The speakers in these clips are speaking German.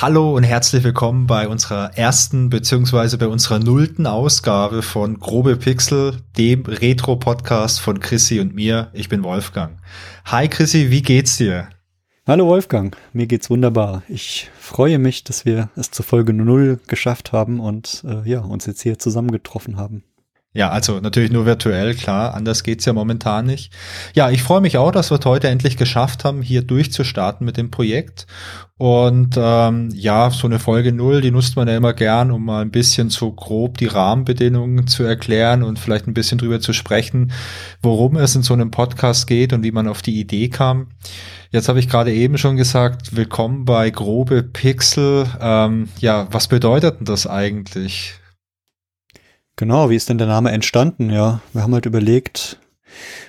Hallo und herzlich willkommen bei unserer ersten beziehungsweise bei unserer nullten Ausgabe von Grobe Pixel, dem Retro-Podcast von Chrissy und mir. Ich bin Wolfgang. Hi Chrissy, wie geht's dir? Hallo Wolfgang, mir geht's wunderbar. Ich freue mich, dass wir es zur Folge 0 geschafft haben und äh, ja, uns jetzt hier zusammengetroffen haben. Ja, also natürlich nur virtuell, klar, anders geht's ja momentan nicht. Ja, ich freue mich auch, dass wir es heute endlich geschafft haben, hier durchzustarten mit dem Projekt. Und ähm, ja, so eine Folge null, die nutzt man ja immer gern, um mal ein bisschen so grob die Rahmenbedingungen zu erklären und vielleicht ein bisschen drüber zu sprechen, worum es in so einem Podcast geht und wie man auf die Idee kam. Jetzt habe ich gerade eben schon gesagt, willkommen bei Grobe Pixel. Ähm, ja, was bedeutet denn das eigentlich? Genau, wie ist denn der Name entstanden? Ja, wir haben halt überlegt,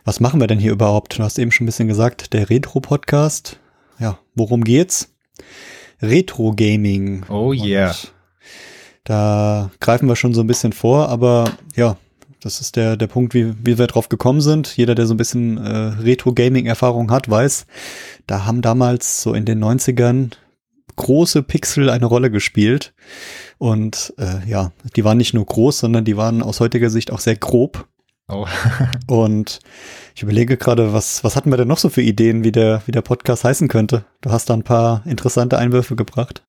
was machen wir denn hier überhaupt? Du hast eben schon ein bisschen gesagt, der Retro-Podcast. Ja, worum geht's? Retro-Gaming. Oh yeah. Und da greifen wir schon so ein bisschen vor, aber ja, das ist der, der Punkt, wie, wie wir drauf gekommen sind. Jeder, der so ein bisschen äh, Retro-Gaming-Erfahrung hat, weiß, da haben damals so in den 90ern große Pixel eine Rolle gespielt. Und äh, ja, die waren nicht nur groß, sondern die waren aus heutiger Sicht auch sehr grob. Oh. und ich überlege gerade, was, was hatten wir denn noch so für Ideen, wie der, wie der Podcast heißen könnte? Du hast da ein paar interessante Einwürfe gebracht.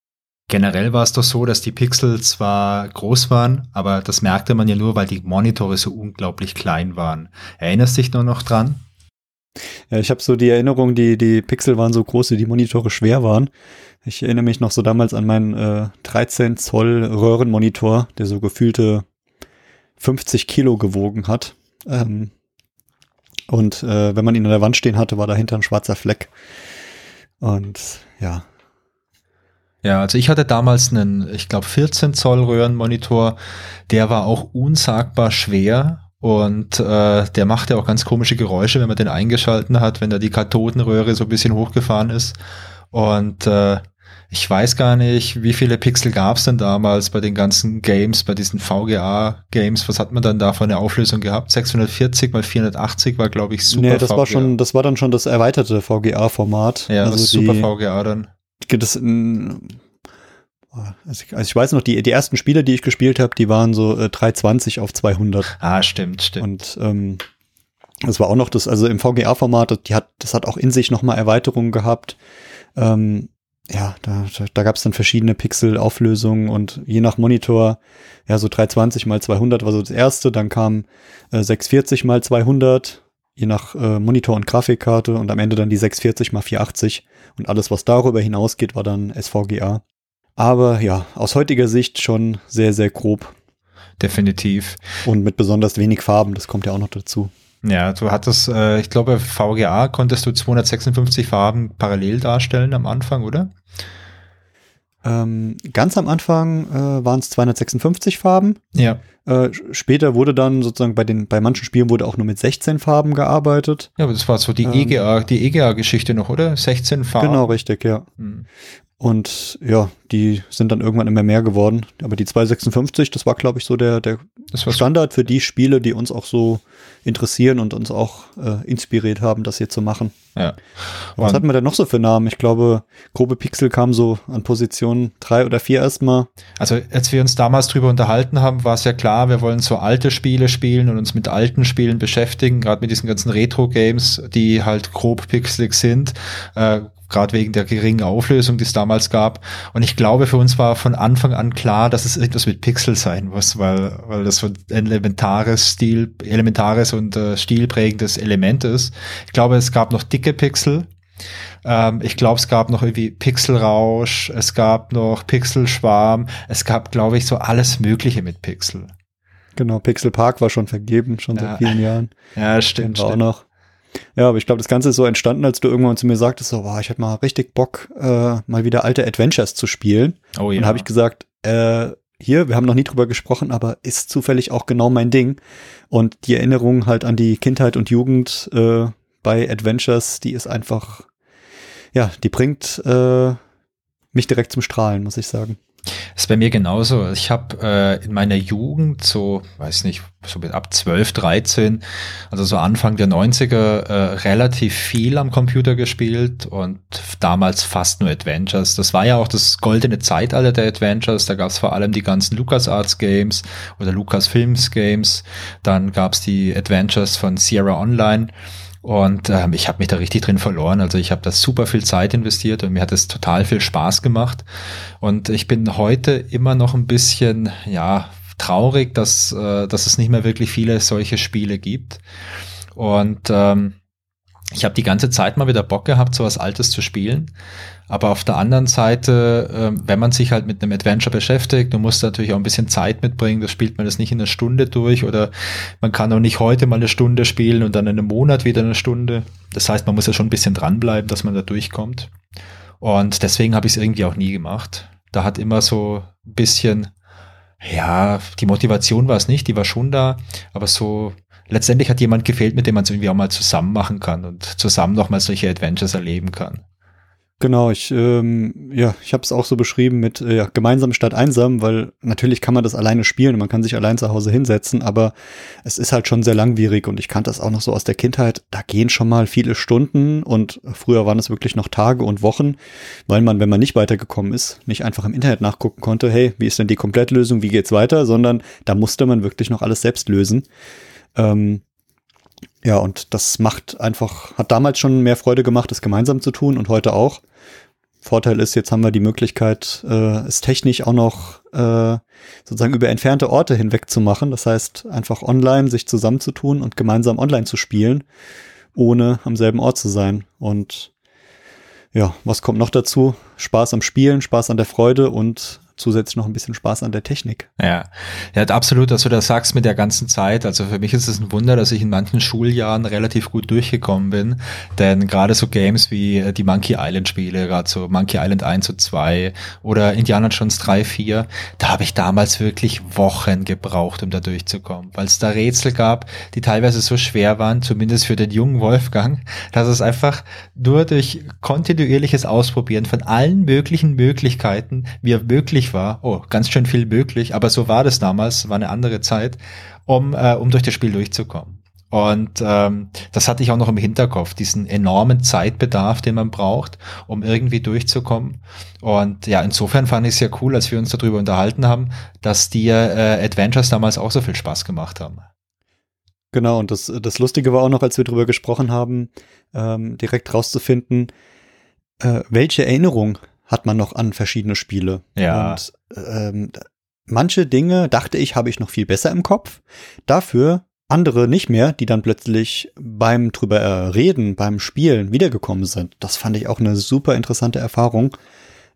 Generell war es doch so, dass die Pixel zwar groß waren, aber das merkte man ja nur, weil die Monitore so unglaublich klein waren. Erinnerst du dich nur noch dran? Ja, ich habe so die Erinnerung, die, die Pixel waren so groß, wie die Monitore schwer waren. Ich erinnere mich noch so damals an meinen äh, 13 Zoll Röhrenmonitor, der so gefühlte 50 Kilo gewogen hat. Ähm, und äh, wenn man ihn an der Wand stehen hatte, war dahinter ein schwarzer Fleck. Und ja. Ja, also ich hatte damals einen, ich glaube, 14 Zoll Röhrenmonitor. Der war auch unsagbar schwer und äh, der machte auch ganz komische Geräusche, wenn man den eingeschalten hat, wenn da die Kathodenröhre so ein bisschen hochgefahren ist. Und äh, ich weiß gar nicht, wie viele Pixel gab es denn damals bei den ganzen Games, bei diesen VGA-Games. Was hat man dann da für eine Auflösung gehabt? 640 mal 480 war, glaube ich, super. Nee, das VGA. war schon, das war dann schon das erweiterte VGA-Format. Ja, also das super VGA dann. Das, also ich, also ich weiß noch, die, die ersten Spiele, die ich gespielt habe, die waren so äh, 320 auf 200. Ah, stimmt, stimmt. Und ähm, das war auch noch das, also im VGA-Format, die hat, das hat auch in sich nochmal Erweiterungen gehabt. Ähm, ja, da, da, gab es dann verschiedene Pixel-Auflösungen und je nach Monitor, ja, so 320 mal 200 war so das erste, dann kam äh, 640 mal 200, je nach äh, Monitor und Grafikkarte und am Ende dann die 640 mal 480 und alles, was darüber hinausgeht, war dann SVGA. Aber ja, aus heutiger Sicht schon sehr, sehr grob. Definitiv. Und mit besonders wenig Farben, das kommt ja auch noch dazu. Ja, du hattest, äh, ich glaube, VGA konntest du 256 Farben parallel darstellen am Anfang, oder? Ähm, ganz am Anfang äh, waren es 256 Farben. Ja. Äh, später wurde dann sozusagen bei den, bei manchen Spielen wurde auch nur mit 16 Farben gearbeitet. Ja, aber das war so die ähm, EGA, die EGA-Geschichte noch, oder? 16 Farben. Genau, richtig, ja. Mhm. Und ja, die sind dann irgendwann immer mehr geworden. Aber die 256, das war, glaube ich, so der, der Standard für die Spiele, die uns auch so interessieren und uns auch äh, inspiriert haben, das hier zu machen. Ja. Was hatten wir denn noch so für Namen? Ich glaube, grobe Pixel kam so an Position drei oder vier erstmal. Also, als wir uns damals drüber unterhalten haben, war es ja klar, wir wollen so alte Spiele spielen und uns mit alten Spielen beschäftigen, gerade mit diesen ganzen Retro-Games, die halt grob pixelig sind. Äh, gerade wegen der geringen Auflösung, die es damals gab. Und ich glaube, für uns war von Anfang an klar, dass es etwas mit Pixel sein muss, weil, weil das so ein elementares Stil, elementares und äh, stilprägendes Element ist. Ich glaube, es gab noch dicke Pixel. Ähm, ich glaube, es gab noch irgendwie Pixelrausch, es gab noch Pixelschwarm, es gab, glaube ich, so alles Mögliche mit Pixel. Genau, Pixel Park war schon vergeben, schon ja. seit vielen Jahren. Ja, stimmt. Den war stimmt. auch noch. Ja, aber ich glaube, das Ganze ist so entstanden, als du irgendwann zu mir sagtest, so, boah, ich hätte mal richtig Bock, äh, mal wieder alte Adventures zu spielen. Oh ja. Und habe ich gesagt, äh, hier, wir haben noch nie drüber gesprochen, aber ist zufällig auch genau mein Ding. Und die Erinnerung halt an die Kindheit und Jugend äh, bei Adventures, die ist einfach, ja, die bringt äh, mich direkt zum Strahlen, muss ich sagen. Das ist bei mir genauso. Ich habe äh, in meiner Jugend, so, weiß nicht, so ab 12, 13, also so Anfang der 90er, äh, relativ viel am Computer gespielt und damals fast nur Adventures. Das war ja auch das goldene Zeitalter der Adventures. Da gab es vor allem die ganzen LucasArts Games oder Lucasfilms Games. Dann gab es die Adventures von Sierra Online. Und ähm, ich habe mich da richtig drin verloren. Also ich habe da super viel Zeit investiert und mir hat es total viel Spaß gemacht. Und ich bin heute immer noch ein bisschen, ja, traurig, dass, äh, dass es nicht mehr wirklich viele solche Spiele gibt. Und ähm, ich habe die ganze Zeit mal wieder Bock gehabt, so was Altes zu spielen. Aber auf der anderen Seite, äh, wenn man sich halt mit einem Adventure beschäftigt, du musst natürlich auch ein bisschen Zeit mitbringen. Das spielt man das nicht in einer Stunde durch oder man kann auch nicht heute mal eine Stunde spielen und dann in einem Monat wieder eine Stunde. Das heißt, man muss ja schon ein bisschen dranbleiben, dass man da durchkommt. Und deswegen habe ich es irgendwie auch nie gemacht. Da hat immer so ein bisschen, ja, die Motivation war es nicht, die war schon da, aber so letztendlich hat jemand gefehlt, mit dem man es irgendwie auch mal zusammen machen kann und zusammen nochmal solche Adventures erleben kann. Genau, ich ähm, ja, ich habe es auch so beschrieben mit äh, ja, gemeinsam statt einsam, weil natürlich kann man das alleine spielen und man kann sich allein zu Hause hinsetzen, aber es ist halt schon sehr langwierig und ich kannte das auch noch so aus der Kindheit. Da gehen schon mal viele Stunden und früher waren es wirklich noch Tage und Wochen, weil man, wenn man nicht weitergekommen ist, nicht einfach im Internet nachgucken konnte, hey, wie ist denn die Komplettlösung, wie geht's weiter, sondern da musste man wirklich noch alles selbst lösen. Ähm, ja, und das macht einfach, hat damals schon mehr Freude gemacht, es gemeinsam zu tun und heute auch. Vorteil ist, jetzt haben wir die Möglichkeit, äh, es technisch auch noch äh, sozusagen über entfernte Orte hinweg zu machen. Das heißt, einfach online sich zusammenzutun und gemeinsam online zu spielen, ohne am selben Ort zu sein. Und ja, was kommt noch dazu? Spaß am Spielen, Spaß an der Freude und zusätzlich noch ein bisschen Spaß an der Technik. Ja, ja, absolut, dass du das sagst mit der ganzen Zeit. Also für mich ist es ein Wunder, dass ich in manchen Schuljahren relativ gut durchgekommen bin, denn gerade so Games wie äh, die Monkey Island Spiele, gerade so Monkey Island 1 und 2 oder Indiana Jones 3, 4, da habe ich damals wirklich Wochen gebraucht, um da durchzukommen, weil es da Rätsel gab, die teilweise so schwer waren, zumindest für den jungen Wolfgang, dass es einfach nur durch kontinuierliches Ausprobieren von allen möglichen Möglichkeiten wir wirklich war, oh, ganz schön viel möglich, aber so war das damals, war eine andere Zeit, um, äh, um durch das Spiel durchzukommen. Und ähm, das hatte ich auch noch im Hinterkopf, diesen enormen Zeitbedarf, den man braucht, um irgendwie durchzukommen. Und ja, insofern fand ich es ja cool, als wir uns darüber unterhalten haben, dass die äh, Adventures damals auch so viel Spaß gemacht haben. Genau, und das, das Lustige war auch noch, als wir darüber gesprochen haben, ähm, direkt rauszufinden, äh, welche Erinnerung hat man noch an verschiedene Spiele. Ja. Und ähm, manche Dinge dachte ich, habe ich noch viel besser im Kopf. Dafür andere nicht mehr, die dann plötzlich beim drüber äh, reden, beim Spielen wiedergekommen sind. Das fand ich auch eine super interessante Erfahrung.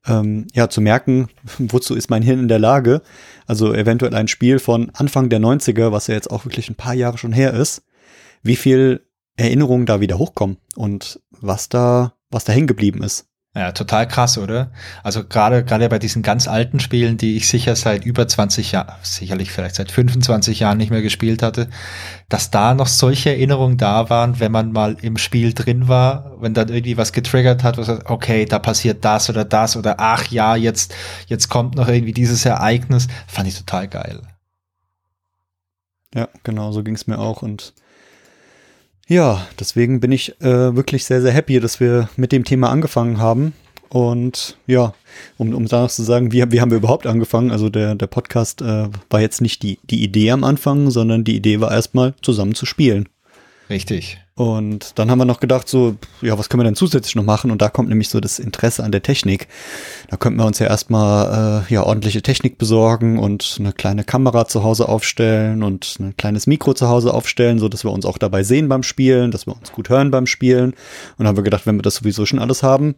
Ähm, ja, zu merken, wozu ist mein Hirn in der Lage? Also eventuell ein Spiel von Anfang der 90er, was ja jetzt auch wirklich ein paar Jahre schon her ist, wie viel Erinnerungen da wieder hochkommen und was da, was da hängen geblieben ist. Ja, total krass, oder? Also gerade gerade bei diesen ganz alten Spielen, die ich sicher seit über 20 Jahren, sicherlich vielleicht seit 25 Jahren nicht mehr gespielt hatte, dass da noch solche Erinnerungen da waren, wenn man mal im Spiel drin war, wenn dann irgendwie was getriggert hat, was okay, da passiert das oder das oder ach ja, jetzt jetzt kommt noch irgendwie dieses Ereignis, fand ich total geil. Ja, genau, so ging's mir auch und ja, deswegen bin ich äh, wirklich sehr, sehr happy, dass wir mit dem Thema angefangen haben. Und ja, um, um danach zu sagen, wie, wie haben wir überhaupt angefangen? Also der, der Podcast äh, war jetzt nicht die, die Idee am Anfang, sondern die Idee war erstmal zusammen zu spielen. Richtig. Und dann haben wir noch gedacht, so, ja, was können wir denn zusätzlich noch machen? Und da kommt nämlich so das Interesse an der Technik. Da könnten wir uns ja erstmal äh, ja ordentliche Technik besorgen und eine kleine Kamera zu Hause aufstellen und ein kleines Mikro zu Hause aufstellen, so dass wir uns auch dabei sehen beim Spielen, dass wir uns gut hören beim Spielen. Und dann haben wir gedacht, wenn wir das sowieso schon alles haben,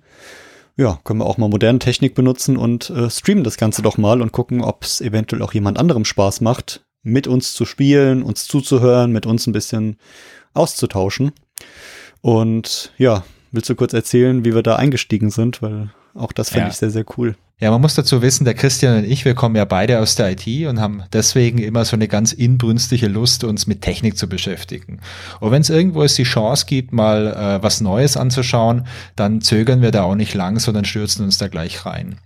ja, können wir auch mal moderne Technik benutzen und äh, streamen das Ganze doch mal und gucken, ob es eventuell auch jemand anderem Spaß macht, mit uns zu spielen, uns zuzuhören, mit uns ein bisschen auszutauschen. Und ja, willst du kurz erzählen, wie wir da eingestiegen sind? Weil auch das fände ja. ich sehr, sehr cool. Ja, man muss dazu wissen, der Christian und ich, wir kommen ja beide aus der IT und haben deswegen immer so eine ganz inbrünstige Lust, uns mit Technik zu beschäftigen. Und wenn es irgendwo es die Chance gibt, mal äh, was Neues anzuschauen, dann zögern wir da auch nicht lang, sondern stürzen uns da gleich rein.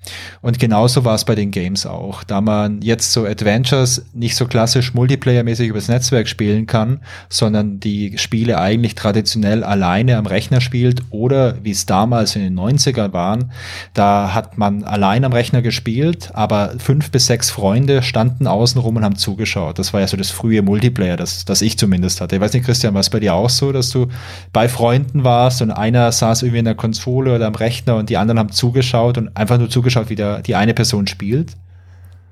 Und genauso war es bei den Games auch. Da man jetzt so Adventures nicht so klassisch multiplayermäßig übers Netzwerk spielen kann, sondern die Spiele eigentlich traditionell alleine am Rechner spielt oder wie es damals in den 90er waren, da hat man allein allein am Rechner gespielt, aber fünf bis sechs Freunde standen außenrum und haben zugeschaut. Das war ja so das frühe Multiplayer, das, das ich zumindest hatte. Ich weiß nicht, Christian, war es bei dir auch so, dass du bei Freunden warst und einer saß irgendwie in der Konsole oder am Rechner und die anderen haben zugeschaut und einfach nur zugeschaut, wie der, die eine Person spielt?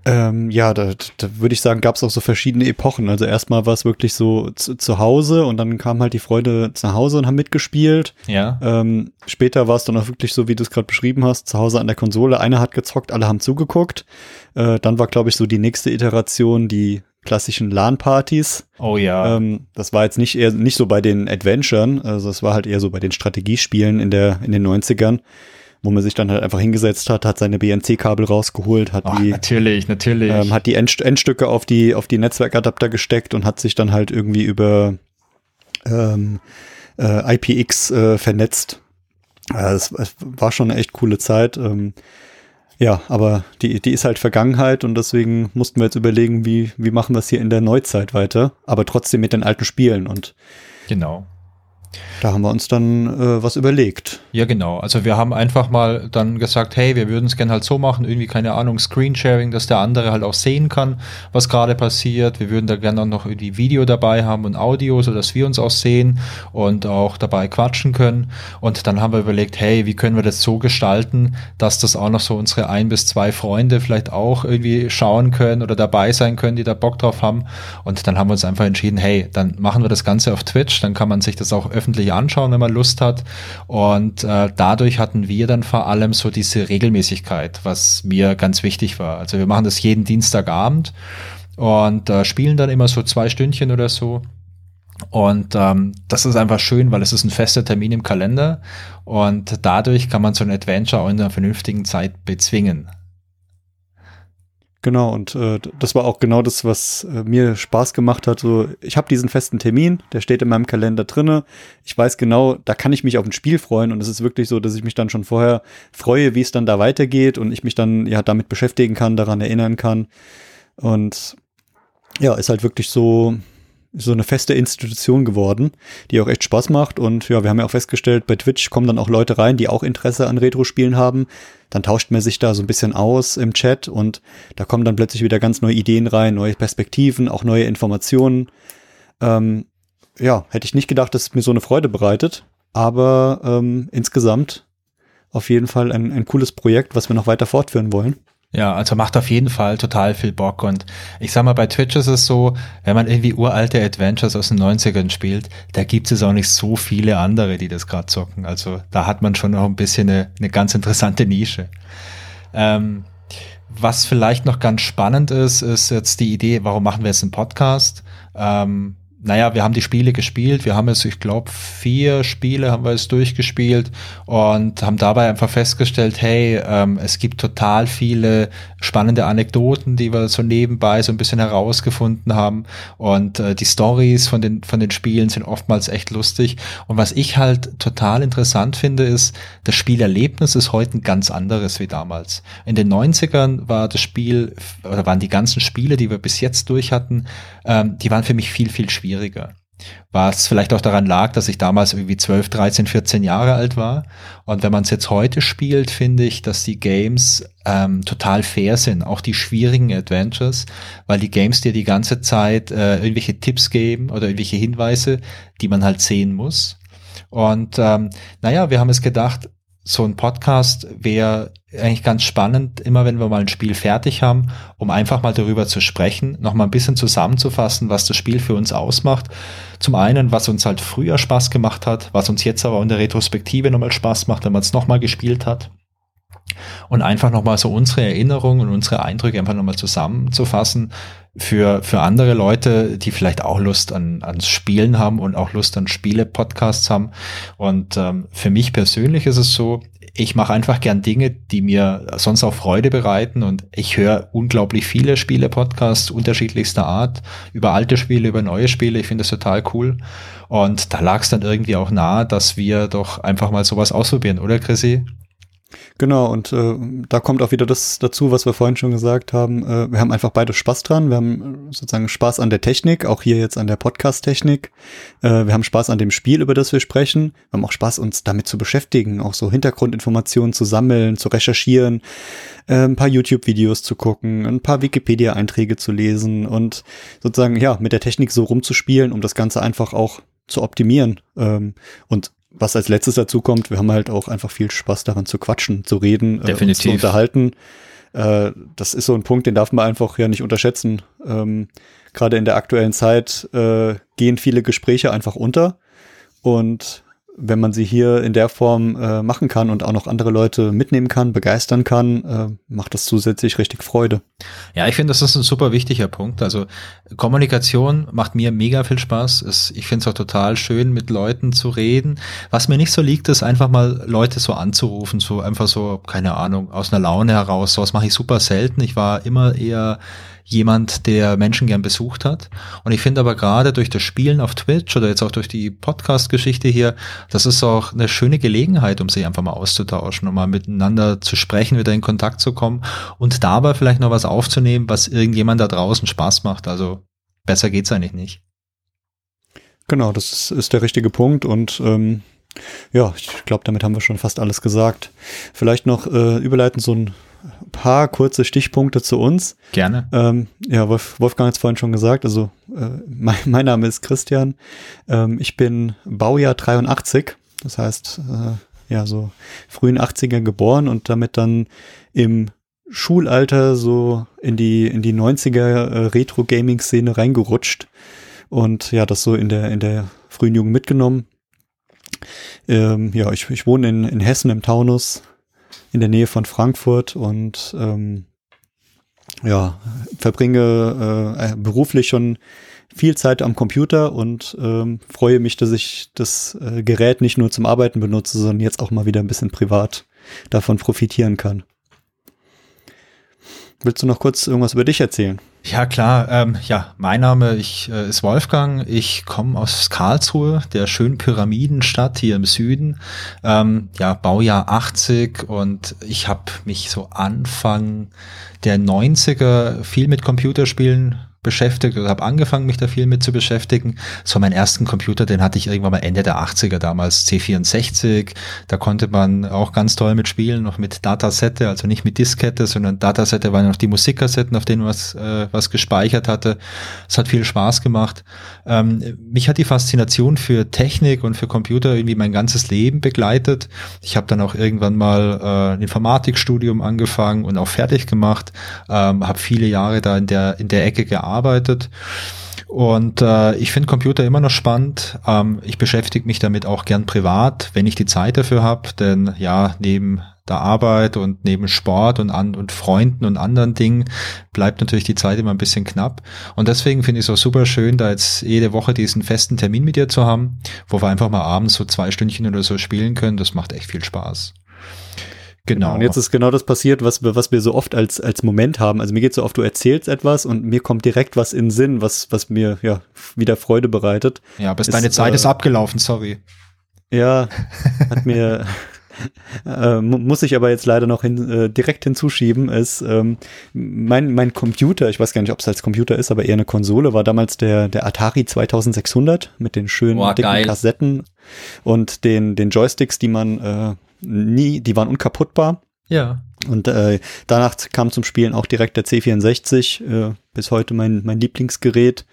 Ähm, ja, da, da würde ich sagen, gab es auch so verschiedene Epochen. Also erstmal war es wirklich so zu, zu, Hause und dann kamen halt die Freunde zu Hause und haben mitgespielt. Ja. Ähm, später war es dann auch wirklich so, wie du es gerade beschrieben hast, zu Hause an der Konsole. Einer hat gezockt, alle haben zugeguckt. Äh, dann war, glaube ich, so die nächste Iteration die klassischen LAN-Partys. Oh ja. Ähm, das war jetzt nicht eher nicht so bei den Adventuren, also es war halt eher so bei den Strategiespielen in der in den 90ern wo man sich dann halt einfach hingesetzt hat, hat seine BNC-Kabel rausgeholt, hat Ach, die natürlich, natürlich, ähm, hat die End Endstücke auf die auf die Netzwerkadapter gesteckt und hat sich dann halt irgendwie über ähm, äh, IPX äh, vernetzt. Es, es, war schon eine echt coole Zeit. Ähm, ja, aber die, die ist halt Vergangenheit und deswegen mussten wir jetzt überlegen, wie, wie machen wir es hier in der Neuzeit weiter, aber trotzdem mit den alten Spielen und genau. Da haben wir uns dann äh, was überlegt. Ja, genau. Also wir haben einfach mal dann gesagt, hey, wir würden es gerne halt so machen, irgendwie, keine Ahnung, Screensharing, dass der andere halt auch sehen kann, was gerade passiert. Wir würden da gerne auch noch irgendwie Video dabei haben und Audio, so dass wir uns auch sehen und auch dabei quatschen können. Und dann haben wir überlegt, hey, wie können wir das so gestalten, dass das auch noch so unsere ein bis zwei Freunde vielleicht auch irgendwie schauen können oder dabei sein können, die da Bock drauf haben. Und dann haben wir uns einfach entschieden, hey, dann machen wir das Ganze auf Twitch, dann kann man sich das auch öffentlich anschauen, wenn man Lust hat. Und äh, dadurch hatten wir dann vor allem so diese Regelmäßigkeit, was mir ganz wichtig war. Also wir machen das jeden Dienstagabend und äh, spielen dann immer so zwei Stündchen oder so. Und ähm, das ist einfach schön, weil es ist ein fester Termin im Kalender und dadurch kann man so ein Adventure auch in einer vernünftigen Zeit bezwingen. Genau, und äh, das war auch genau das, was äh, mir Spaß gemacht hat. So, ich habe diesen festen Termin, der steht in meinem Kalender drinne. Ich weiß genau, da kann ich mich auf ein Spiel freuen und es ist wirklich so, dass ich mich dann schon vorher freue, wie es dann da weitergeht und ich mich dann ja damit beschäftigen kann, daran erinnern kann. Und ja, ist halt wirklich so, so eine feste Institution geworden, die auch echt Spaß macht. Und ja, wir haben ja auch festgestellt, bei Twitch kommen dann auch Leute rein, die auch Interesse an Retro-Spielen haben. Dann tauscht man sich da so ein bisschen aus im Chat und da kommen dann plötzlich wieder ganz neue Ideen rein, neue Perspektiven, auch neue Informationen. Ähm, ja, hätte ich nicht gedacht, dass es mir so eine Freude bereitet. Aber ähm, insgesamt auf jeden Fall ein, ein cooles Projekt, was wir noch weiter fortführen wollen. Ja, also macht auf jeden Fall total viel Bock. Und ich sag mal, bei Twitch ist es so, wenn man irgendwie uralte Adventures aus den 90ern spielt, da gibt es auch nicht so viele andere, die das gerade zocken. Also da hat man schon noch ein bisschen eine, eine ganz interessante Nische. Ähm, was vielleicht noch ganz spannend ist, ist jetzt die Idee, warum machen wir jetzt einen Podcast? Ähm, naja, wir haben die Spiele gespielt. Wir haben es, ich glaube, vier Spiele haben wir es durchgespielt und haben dabei einfach festgestellt, hey, ähm, es gibt total viele spannende Anekdoten, die wir so nebenbei so ein bisschen herausgefunden haben. Und äh, die Stories von den, von den Spielen sind oftmals echt lustig. Und was ich halt total interessant finde, ist, das Spielerlebnis ist heute ein ganz anderes wie damals. In den 90ern war das Spiel, oder waren die ganzen Spiele, die wir bis jetzt durch hatten, ähm, die waren für mich viel, viel schwieriger. Was vielleicht auch daran lag, dass ich damals irgendwie 12, 13, 14 Jahre alt war. Und wenn man es jetzt heute spielt, finde ich, dass die Games ähm, total fair sind, auch die schwierigen Adventures, weil die Games dir die ganze Zeit äh, irgendwelche Tipps geben oder irgendwelche Hinweise, die man halt sehen muss. Und ähm, naja, wir haben es gedacht, so ein Podcast wäre eigentlich ganz spannend, immer wenn wir mal ein Spiel fertig haben, um einfach mal darüber zu sprechen, noch mal ein bisschen zusammenzufassen, was das Spiel für uns ausmacht. Zum einen, was uns halt früher Spaß gemacht hat, was uns jetzt aber in der Retrospektive nochmal Spaß macht, wenn man es nochmal gespielt hat. Und einfach nochmal so unsere Erinnerungen und unsere Eindrücke einfach nochmal zusammenzufassen für, für andere Leute, die vielleicht auch Lust an, ans Spielen haben und auch Lust an Spiele-Podcasts haben. Und ähm, für mich persönlich ist es so, ich mache einfach gern Dinge, die mir sonst auch Freude bereiten und ich höre unglaublich viele Spiele-Podcasts unterschiedlichster Art, über alte Spiele, über neue Spiele. Ich finde das total cool. Und da lag es dann irgendwie auch nahe, dass wir doch einfach mal sowas ausprobieren, oder Chrissy? Genau, und äh, da kommt auch wieder das dazu, was wir vorhin schon gesagt haben. Äh, wir haben einfach beide Spaß dran. Wir haben sozusagen Spaß an der Technik, auch hier jetzt an der Podcast-Technik. Äh, wir haben Spaß an dem Spiel, über das wir sprechen. Wir haben auch Spaß, uns damit zu beschäftigen, auch so Hintergrundinformationen zu sammeln, zu recherchieren, äh, ein paar YouTube-Videos zu gucken, ein paar Wikipedia-Einträge zu lesen und sozusagen, ja, mit der Technik so rumzuspielen, um das Ganze einfach auch zu optimieren. Ähm, und was als letztes dazu kommt, wir haben halt auch einfach viel Spaß daran zu quatschen, zu reden, äh, uns zu unterhalten. Äh, das ist so ein Punkt, den darf man einfach ja nicht unterschätzen. Ähm, Gerade in der aktuellen Zeit äh, gehen viele Gespräche einfach unter und wenn man sie hier in der Form äh, machen kann und auch noch andere Leute mitnehmen kann, begeistern kann, äh, macht das zusätzlich richtig Freude. Ja, ich finde, das ist ein super wichtiger Punkt. Also Kommunikation macht mir mega viel Spaß. Es, ich finde es auch total schön, mit Leuten zu reden. Was mir nicht so liegt, ist einfach mal Leute so anzurufen, so einfach so, keine Ahnung, aus einer Laune heraus. Sowas mache ich super selten. Ich war immer eher jemand, der Menschen gern besucht hat. Und ich finde aber gerade durch das Spielen auf Twitch oder jetzt auch durch die Podcast-Geschichte hier, das ist auch eine schöne Gelegenheit, um sich einfach mal auszutauschen, um mal miteinander zu sprechen, wieder in Kontakt zu kommen und dabei vielleicht noch was aufzunehmen, was irgendjemand da draußen Spaß macht. Also besser geht's eigentlich nicht. Genau, das ist, der richtige Punkt und ähm, ja, ich glaube, damit haben wir schon fast alles gesagt. Vielleicht noch äh, überleiten so ein paar kurze Stichpunkte zu uns. Gerne. Ähm, ja, Wolf, Wolfgang hat es vorhin schon gesagt. Also äh, mein, mein, Name ist Christian. Ähm, ich bin Baujahr 83. Das heißt, äh, ja, so frühen 80er geboren und damit dann im Schulalter so in die, in die 90er äh, Retro-Gaming-Szene reingerutscht. Und ja, das so in der, in der frühen Jugend mitgenommen. Ähm, ja, ich, ich wohne in, in Hessen im Taunus, in der Nähe von Frankfurt und ähm, ja, verbringe äh, beruflich schon viel Zeit am Computer und ähm, freue mich, dass ich das äh, Gerät nicht nur zum Arbeiten benutze, sondern jetzt auch mal wieder ein bisschen privat davon profitieren kann. Willst du noch kurz irgendwas über dich erzählen? Ja, klar. Ähm, ja, mein Name ich, äh, ist Wolfgang. Ich komme aus Karlsruhe, der schönen Pyramidenstadt hier im Süden. Ähm, ja, Baujahr 80 und ich habe mich so Anfang der 90er viel mit Computerspielen beschäftigt oder habe angefangen, mich da viel mit zu beschäftigen. So mein ersten Computer, den hatte ich irgendwann mal Ende der 80er damals, C64. Da konnte man auch ganz toll mitspielen, noch mit Datasette, also nicht mit Diskette, sondern Datasette waren noch die Musikkassetten, auf denen was, äh, was gespeichert hatte. Es hat viel Spaß gemacht. Ähm, mich hat die Faszination für Technik und für Computer irgendwie mein ganzes Leben begleitet. Ich habe dann auch irgendwann mal äh, ein Informatikstudium angefangen und auch fertig gemacht, ähm, habe viele Jahre da in der, in der Ecke gearbeitet gearbeitet. Und äh, ich finde Computer immer noch spannend. Ähm, ich beschäftige mich damit auch gern privat, wenn ich die Zeit dafür habe. Denn ja, neben der Arbeit und neben Sport und an und Freunden und anderen Dingen bleibt natürlich die Zeit immer ein bisschen knapp. Und deswegen finde ich es auch super schön, da jetzt jede Woche diesen festen Termin mit dir zu haben, wo wir einfach mal abends so zwei Stündchen oder so spielen können. Das macht echt viel Spaß. Genau. Und jetzt ist genau das passiert, was wir, was wir so oft als, als Moment haben. Also mir geht so oft, du erzählst etwas und mir kommt direkt was in den Sinn, was, was mir ja wieder Freude bereitet. Ja, bis ist, deine Zeit äh, ist abgelaufen, sorry. Ja, hat mir, äh, muss ich aber jetzt leider noch hin, äh, direkt hinzuschieben, ist ähm, mein, mein Computer, ich weiß gar nicht, ob es als Computer ist, aber eher eine Konsole, war damals der, der Atari 2600 mit den schönen Boah, dicken geil. Kassetten und den, den Joysticks, die man äh, nie, die waren unkaputtbar. Ja. Und äh, danach kam zum Spielen auch direkt der C64, äh, bis heute mein, mein Lieblingsgerät.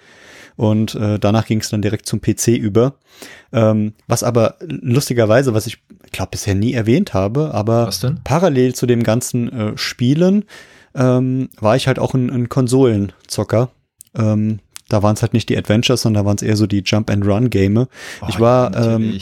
Und äh, danach ging es dann direkt zum PC über. Ähm, was aber lustigerweise, was ich glaube bisher nie erwähnt habe, aber parallel zu dem ganzen äh, Spielen ähm, war ich halt auch ein, ein Konsolenzocker. Ähm, da waren es halt nicht die Adventures, sondern da waren es eher so die Jump-and-Run-Game. Oh, ich war ähm,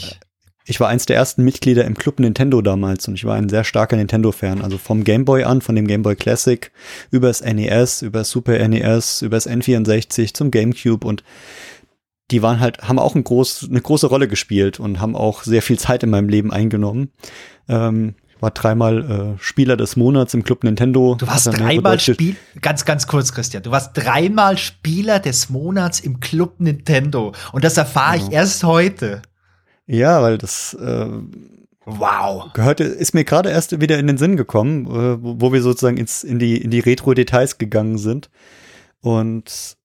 ich war eins der ersten Mitglieder im Club Nintendo damals und ich war ein sehr starker Nintendo-Fan. Also vom Game Boy an, von dem Game Boy Classic, übers NES, übers Super NES, übers N64 zum GameCube und die waren halt, haben auch ein groß, eine große Rolle gespielt und haben auch sehr viel Zeit in meinem Leben eingenommen. Ähm, ich war dreimal äh, Spieler des Monats im Club Nintendo. Du warst dreimal Spiel, ganz, ganz kurz, Christian, du warst dreimal Spieler des Monats im Club Nintendo. Und das erfahre genau. ich erst heute. Ja, weil das äh, Wow. Gehört, ist mir gerade erst wieder in den Sinn gekommen, äh, wo, wo wir sozusagen ins, in die, in die Retro-Details gegangen sind. Und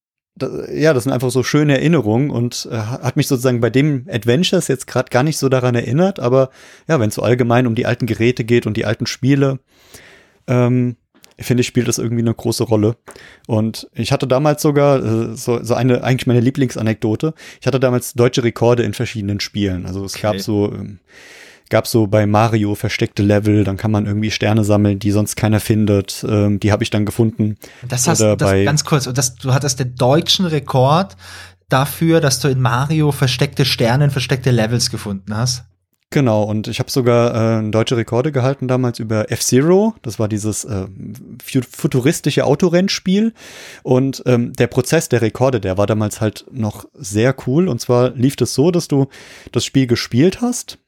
ja, das sind einfach so schöne Erinnerungen und äh, hat mich sozusagen bei dem Adventures jetzt gerade gar nicht so daran erinnert, aber ja, wenn es so allgemein um die alten Geräte geht und die alten Spiele, ähm, finde ich, spielt das irgendwie eine große Rolle. Und ich hatte damals sogar äh, so, so eine, eigentlich meine Lieblingsanekdote. Ich hatte damals deutsche Rekorde in verschiedenen Spielen. Also es okay. gab so ähm, gab so bei Mario versteckte Level, dann kann man irgendwie Sterne sammeln, die sonst keiner findet. Ähm, die habe ich dann gefunden. Das hast du ganz kurz, und das, du hattest den deutschen Rekord dafür, dass du in Mario versteckte Sterne, versteckte Levels gefunden hast. Genau, und ich habe sogar äh, deutsche Rekorde gehalten damals über F-Zero. Das war dieses äh, futuristische Autorennspiel. Und ähm, der Prozess der Rekorde, der war damals halt noch sehr cool. Und zwar lief es das so, dass du das Spiel gespielt hast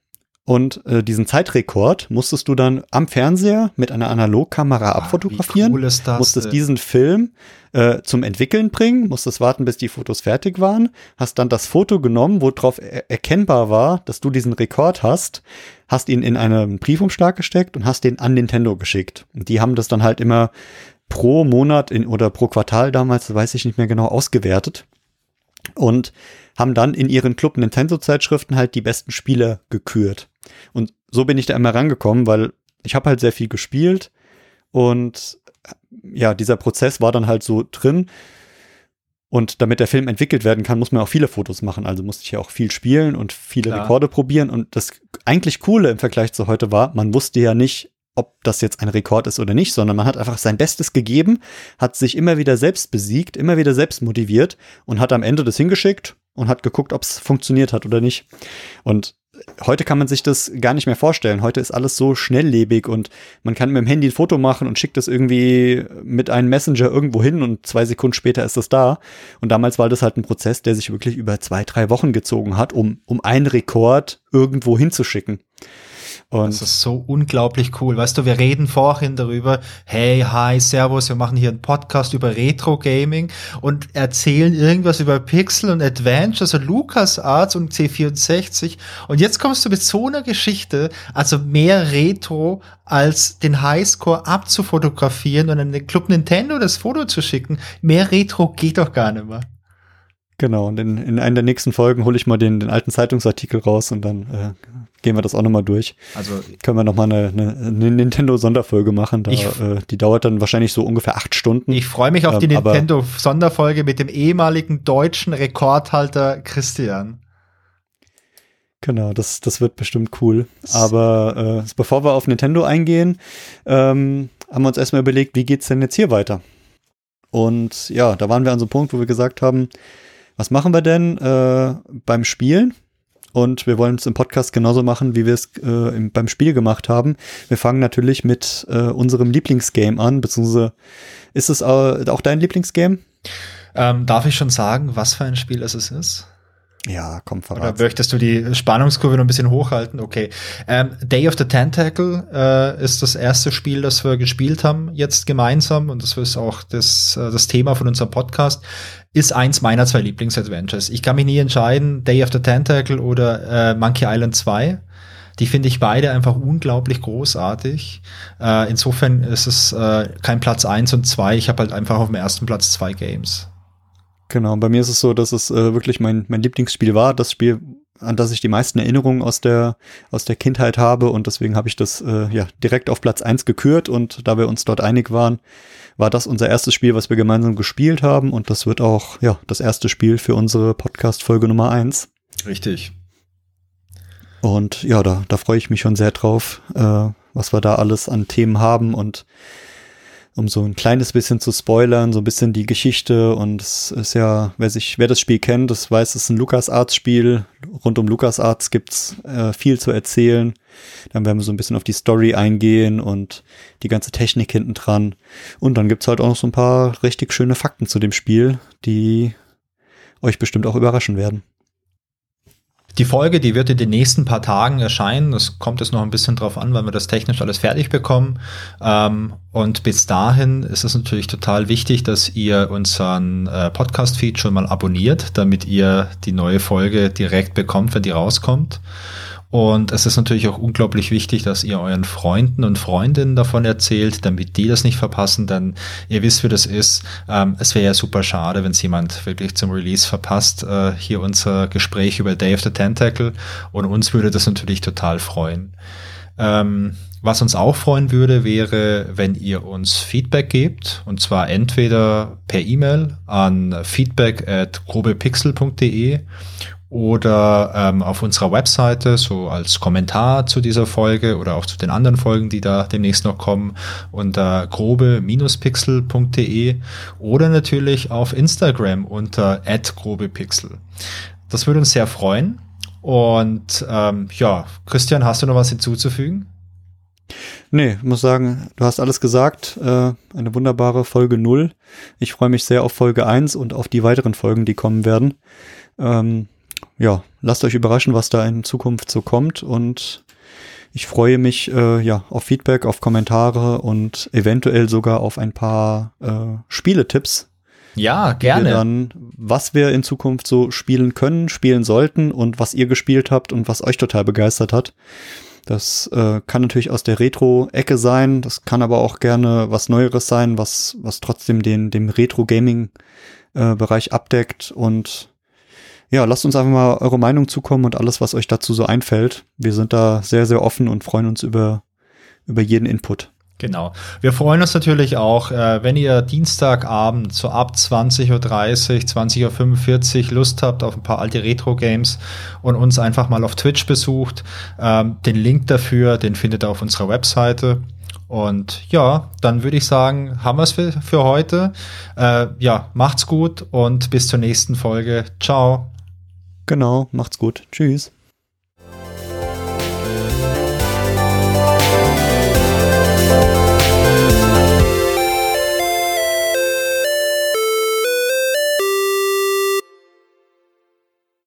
und äh, diesen Zeitrekord musstest du dann am Fernseher mit einer Analogkamera ah, abfotografieren. Cool ist das, musstest ey. diesen Film äh, zum Entwickeln bringen, musstest warten, bis die Fotos fertig waren, hast dann das Foto genommen, wo drauf er erkennbar war, dass du diesen Rekord hast, hast ihn in einen Briefumschlag gesteckt und hast den an Nintendo geschickt. Und die haben das dann halt immer pro Monat in, oder pro Quartal damals, weiß ich nicht mehr genau, ausgewertet. Und haben dann in ihren Club Nintendo Zeitschriften halt die besten Spiele gekürt. Und so bin ich da immer rangekommen, weil ich habe halt sehr viel gespielt und ja, dieser Prozess war dann halt so drin. Und damit der Film entwickelt werden kann, muss man auch viele Fotos machen. Also musste ich ja auch viel spielen und viele Klar. Rekorde probieren. Und das eigentlich Coole im Vergleich zu heute war, man wusste ja nicht, ob das jetzt ein Rekord ist oder nicht, sondern man hat einfach sein Bestes gegeben, hat sich immer wieder selbst besiegt, immer wieder selbst motiviert und hat am Ende das hingeschickt und hat geguckt, ob es funktioniert hat oder nicht. Und heute kann man sich das gar nicht mehr vorstellen. Heute ist alles so schnelllebig und man kann mit dem Handy ein Foto machen und schickt das irgendwie mit einem Messenger irgendwo hin und zwei Sekunden später ist es da. Und damals war das halt ein Prozess, der sich wirklich über zwei, drei Wochen gezogen hat, um, um einen Rekord irgendwo hinzuschicken. Und das ist so unglaublich cool. Weißt du, wir reden vorhin darüber, hey, hi, servus, wir machen hier einen Podcast über Retro Gaming und erzählen irgendwas über Pixel und Adventure, also LucasArts und C64. Und jetzt kommst du mit so einer Geschichte, also mehr Retro als den Highscore abzufotografieren und an den Club Nintendo das Foto zu schicken. Mehr Retro geht doch gar nicht mehr. Genau, und in, in einer der nächsten Folgen hole ich mal den, den alten Zeitungsartikel raus und dann äh, gehen wir das auch nochmal durch. Also können wir nochmal eine, eine, eine Nintendo-Sonderfolge machen. Da, ich, äh, die dauert dann wahrscheinlich so ungefähr acht Stunden. Ich freue mich auf die ähm, Nintendo-Sonderfolge mit dem ehemaligen deutschen Rekordhalter Christian. Genau, das, das wird bestimmt cool. Aber äh, bevor wir auf Nintendo eingehen, ähm, haben wir uns erstmal überlegt, wie geht's denn jetzt hier weiter? Und ja, da waren wir an so einem Punkt, wo wir gesagt haben, was machen wir denn äh, beim Spielen? Und wir wollen es im Podcast genauso machen, wie wir es äh, im, beim Spiel gemacht haben. Wir fangen natürlich mit äh, unserem Lieblingsgame an, beziehungsweise ist es auch dein Lieblingsgame? Ähm, darf ich schon sagen, was für ein Spiel es ist? Ja, komm, verrat. Oder möchtest du die Spannungskurve noch ein bisschen hochhalten? Okay. Ähm, Day of the Tentacle äh, ist das erste Spiel, das wir gespielt haben, jetzt gemeinsam. Und das ist auch das, äh, das Thema von unserem Podcast. Ist eins meiner zwei Lieblingsadventures. Ich kann mich nie entscheiden, Day of the Tentacle oder äh, Monkey Island 2. Die finde ich beide einfach unglaublich großartig. Äh, insofern ist es äh, kein Platz eins und zwei. Ich habe halt einfach auf dem ersten Platz zwei Games. Genau, bei mir ist es so, dass es äh, wirklich mein, mein Lieblingsspiel war. Das Spiel, an das ich die meisten Erinnerungen aus der, aus der Kindheit habe und deswegen habe ich das äh, ja direkt auf Platz eins gekürt und da wir uns dort einig waren, war das unser erstes Spiel, was wir gemeinsam gespielt haben und das wird auch ja das erste Spiel für unsere Podcast-Folge Nummer eins. Richtig. Und ja, da, da freue ich mich schon sehr drauf, äh, was wir da alles an Themen haben und um so ein kleines bisschen zu spoilern, so ein bisschen die Geschichte und es ist ja, wer sich, wer das Spiel kennt, das weiß, es ist ein LucasArts-Spiel. Rund um LucasArts gibt's äh, viel zu erzählen. Dann werden wir so ein bisschen auf die Story eingehen und die ganze Technik hinten dran. Und dann gibt's halt auch noch so ein paar richtig schöne Fakten zu dem Spiel, die euch bestimmt auch überraschen werden. Die Folge, die wird in den nächsten paar Tagen erscheinen. Es kommt jetzt noch ein bisschen drauf an, wenn wir das technisch alles fertig bekommen. Ähm, und bis dahin ist es natürlich total wichtig, dass ihr unseren äh, Podcast-Feed schon mal abonniert, damit ihr die neue Folge direkt bekommt, wenn die rauskommt. Und es ist natürlich auch unglaublich wichtig, dass ihr euren Freunden und Freundinnen davon erzählt, damit die das nicht verpassen, denn ihr wisst, wie das ist. Ähm, es wäre ja super schade, wenn es jemand wirklich zum Release verpasst, äh, hier unser Gespräch über Day of the Tentacle. Und uns würde das natürlich total freuen. Ähm, was uns auch freuen würde, wäre, wenn ihr uns Feedback gebt, und zwar entweder per E-Mail an feedback at grobepixel.de oder ähm, auf unserer Webseite so als Kommentar zu dieser Folge oder auch zu den anderen Folgen, die da demnächst noch kommen, unter grobe-pixel.de oder natürlich auf Instagram unter grobepixel. Das würde uns sehr freuen. Und ähm, ja, Christian, hast du noch was hinzuzufügen? Nee, muss sagen, du hast alles gesagt. Äh, eine wunderbare Folge 0. Ich freue mich sehr auf Folge 1 und auf die weiteren Folgen, die kommen werden. Ähm, ja, lasst euch überraschen, was da in Zukunft so kommt und ich freue mich äh, ja auf Feedback, auf Kommentare und eventuell sogar auf ein paar äh, Spieletipps. Ja, gerne. Dann, was wir in Zukunft so spielen können, spielen sollten und was ihr gespielt habt und was euch total begeistert hat. Das äh, kann natürlich aus der Retro-Ecke sein, das kann aber auch gerne was Neueres sein, was, was trotzdem den, dem Retro-Gaming-Bereich äh, abdeckt und ja, lasst uns einfach mal eure Meinung zukommen und alles, was euch dazu so einfällt. Wir sind da sehr, sehr offen und freuen uns über, über jeden Input. Genau. Wir freuen uns natürlich auch, äh, wenn ihr Dienstagabend so ab 20.30 Uhr, 20.45 Uhr Lust habt auf ein paar alte Retro-Games und uns einfach mal auf Twitch besucht. Ähm, den Link dafür, den findet ihr auf unserer Webseite. Und ja, dann würde ich sagen, haben wir es für, für heute. Äh, ja, macht's gut und bis zur nächsten Folge. Ciao. Genau, macht's gut. Tschüss.